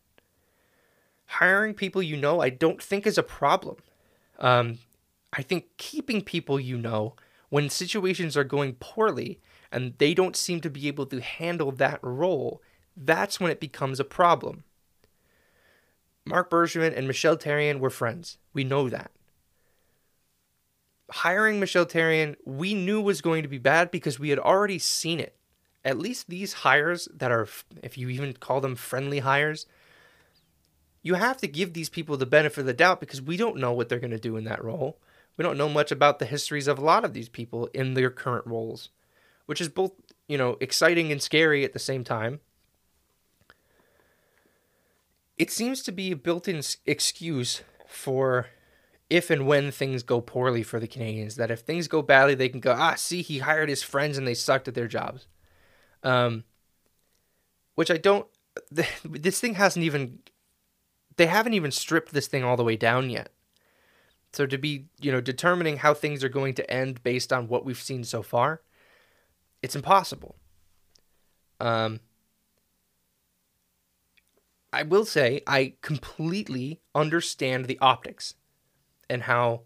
hiring people you know, I don't think is a problem. Um, I think keeping people you know when situations are going poorly and they don't seem to be able to handle that role, that's when it becomes a problem. Marc Bergevin and Michel Therrien were friends. We know that. Hiring Michel Therrien, we knew was going to be bad because we had already seen it. At least these hires that are, if you even call them friendly hires, you have to give these people the benefit of the doubt because we don't know what they're going to do in that role. We don't know much about the histories of a lot of these people in their current roles, which is both, you know, exciting and scary at the same time. It seems to be a built in excuse for if and when things go poorly for the Canadiens, that if things go badly, they can go, ah, see, he hired his friends and they sucked at their jobs. Um, which I don't. This thing hasn't even. They haven't even stripped this thing all the way down yet. So to be, you know, determining how things are going to end based on what we've seen so far, it's impossible. Um, I will say I completely understand the optics and how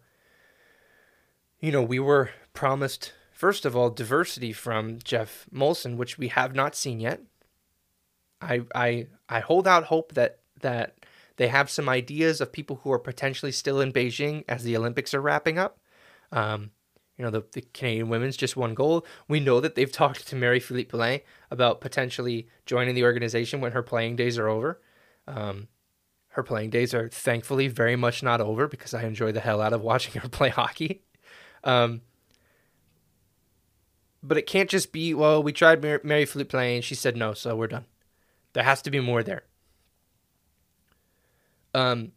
you know we were promised first of all diversity from Geoff Molson which we have not seen yet. I I I hold out hope that that they have some ideas of people who are potentially still in Beijing as the Olympics are wrapping up. Um, you know, the, the Canadian women's just won gold. We know that they've talked to Marie-Philip Poulin about potentially joining the organization when her playing days are over. Um, her playing days are thankfully very much not over because I enjoy the hell out of watching her play hockey. Um, but it can't just be, well, we tried Mary, Marie-Philip Poulin she said no, so we're done. There has to be more there. Um,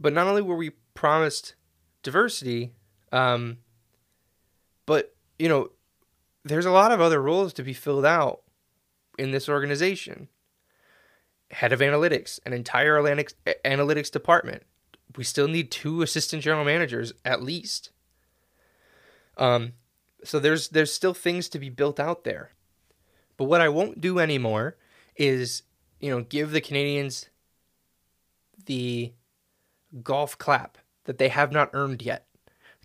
but not only were we promised diversity, um, but you know, there's a lot of other roles to be filled out in this organization. Head of analytics, an entire analytics department. We still need two assistant general managers at least. Um, so there's there's still things to be built out there. But what I won't do anymore is, you know, give the Canadiens the golf clap that they have not earned yet.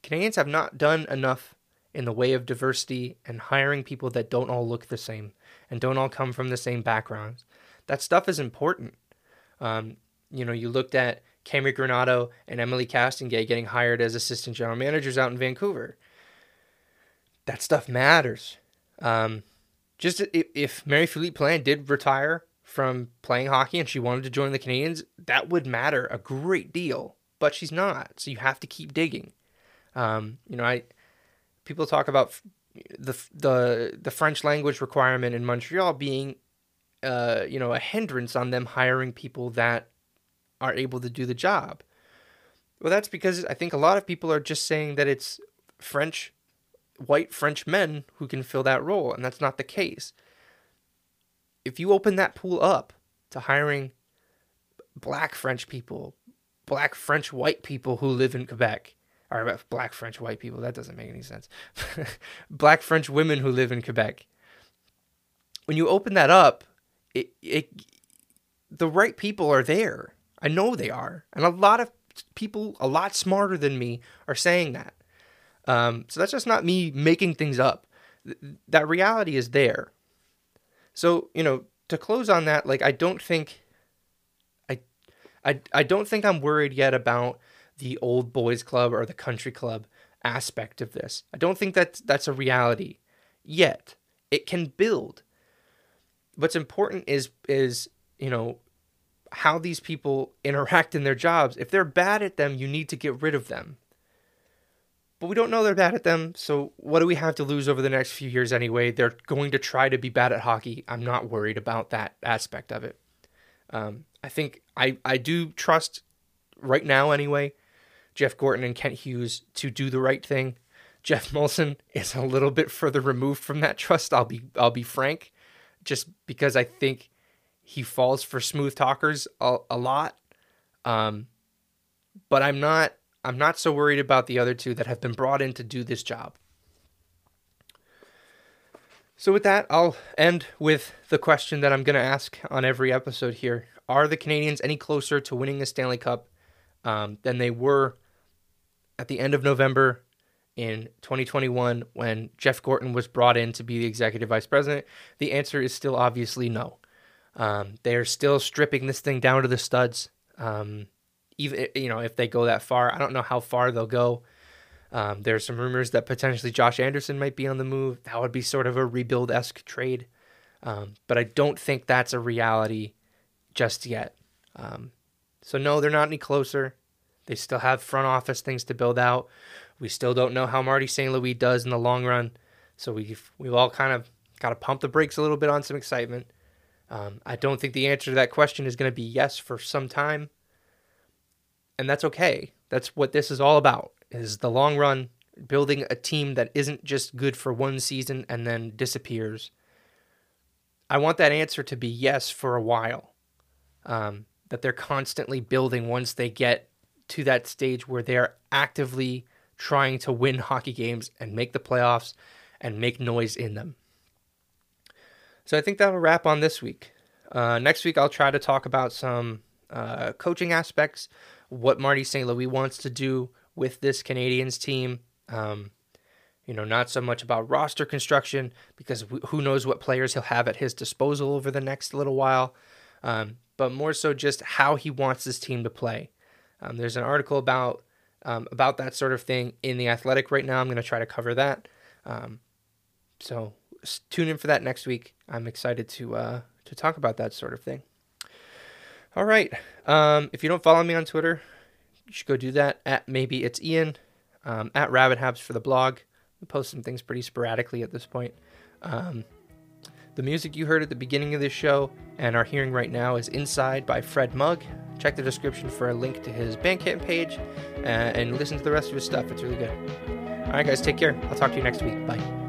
The Canadiens have not done enough in the way of diversity and hiring people that don't all look the same and don't all come from the same backgrounds. That stuff is important. Um, you know, you looked at Cammi Granato and Emily Castonguay getting hired as assistant general managers out in Vancouver. That stuff matters. Um, just if, if Marie-Philip Poulin did retire from playing hockey and she wanted to join the Canadiens, that would matter a great deal. But she's not, so you have to keep digging. Um, you know, I people talk about the the the French language requirement in Montreal being, uh, you know, a hindrance on them hiring people that are able to do the job. Well, that's because I think a lot of people are just saying that it's French, white French men who can fill that role, and that's not the case if you open that pool up to hiring black French people, black French white people who live in Quebec, or black French white people, that doesn't make any sense. black French women who live in Quebec. When you open that up, it, it the right people are there. I know they are. And a lot of people a lot smarter than me are saying that. Um, so that's just not me making things up. Th- that reality is there. So, you know, to close on that, like I don't think I I I don't think I'm worried yet about the old boys club or the country club aspect of this. I don't think that that's a reality yet. It can build. What's important is is, you know, how these people interact in their jobs. If they're bad at them, you need to get rid of them but we don't know they're bad at them. So what do we have to lose over the next few years anyway? They're going to try to be bad at hockey. I'm not worried about that aspect of it. Um, I think I I do trust right now anyway, Jeff Gorton and Kent Hughes to do the right thing. Geoff Molson is a little bit further removed from that trust. I'll be I'll be frank, just because I think he falls for smooth talkers a, a lot. Um, but I'm not I'm not so worried about the other two that have been brought in to do this job. So, with that, I'll end with the question that I'm going to ask on every episode here Are the Canadiens any closer to winning the Stanley Cup um, than they were at the end of November in 2021 when Jeff Gorton was brought in to be the executive vice president? The answer is still obviously no. Um, they're still stripping this thing down to the studs. Um, even you know if they go that far. I don't know how far they'll go. Um, there's some rumors that potentially Josh Anderson might be on the move. That would be sort of a rebuild esque trade, um, but I don't think that's a reality just yet. Um, so no, they're not any closer. They still have front office things to build out. We still don't know how Marty St. Louis does in the long run. So we've we've all kind of got to pump the brakes a little bit on some excitement. Um, I don't think the answer to that question is going to be yes for some time and that's okay. That's what this is all about. Is the long run building a team that isn't just good for one season and then disappears. I want that answer to be yes for a while. Um, that they're constantly building once they get to that stage where they're actively trying to win hockey games and make the playoffs and make noise in them. So I think that'll wrap on this week. Uh, next week, I'll try to talk about some uh, coaching aspects, what Marty St. Louis wants to do with this Canadiens team. Um, you know, not so much about roster construction because who knows what players he'll have at his disposal over the next little while, um, but more so just how he wants this team to play. Um, there's an article about um, about that sort of thing in the Athletic right now. I'm going to try to cover that. Um, so tune in for that next week. I'm excited to uh, to talk about that sort of thing. All right. Um, if you don't follow me on Twitter, you should go do that at maybe it's Ian um, at Rabid Habs for the blog. I post some things pretty sporadically at this point. Um, the music you heard at the beginning of this show and are hearing right now is Inside by Fred Mug. Check the description for a link to his Bandcamp page uh, and listen to the rest of his stuff. It's really good. All right, guys, take care. I'll talk to you next week. Bye.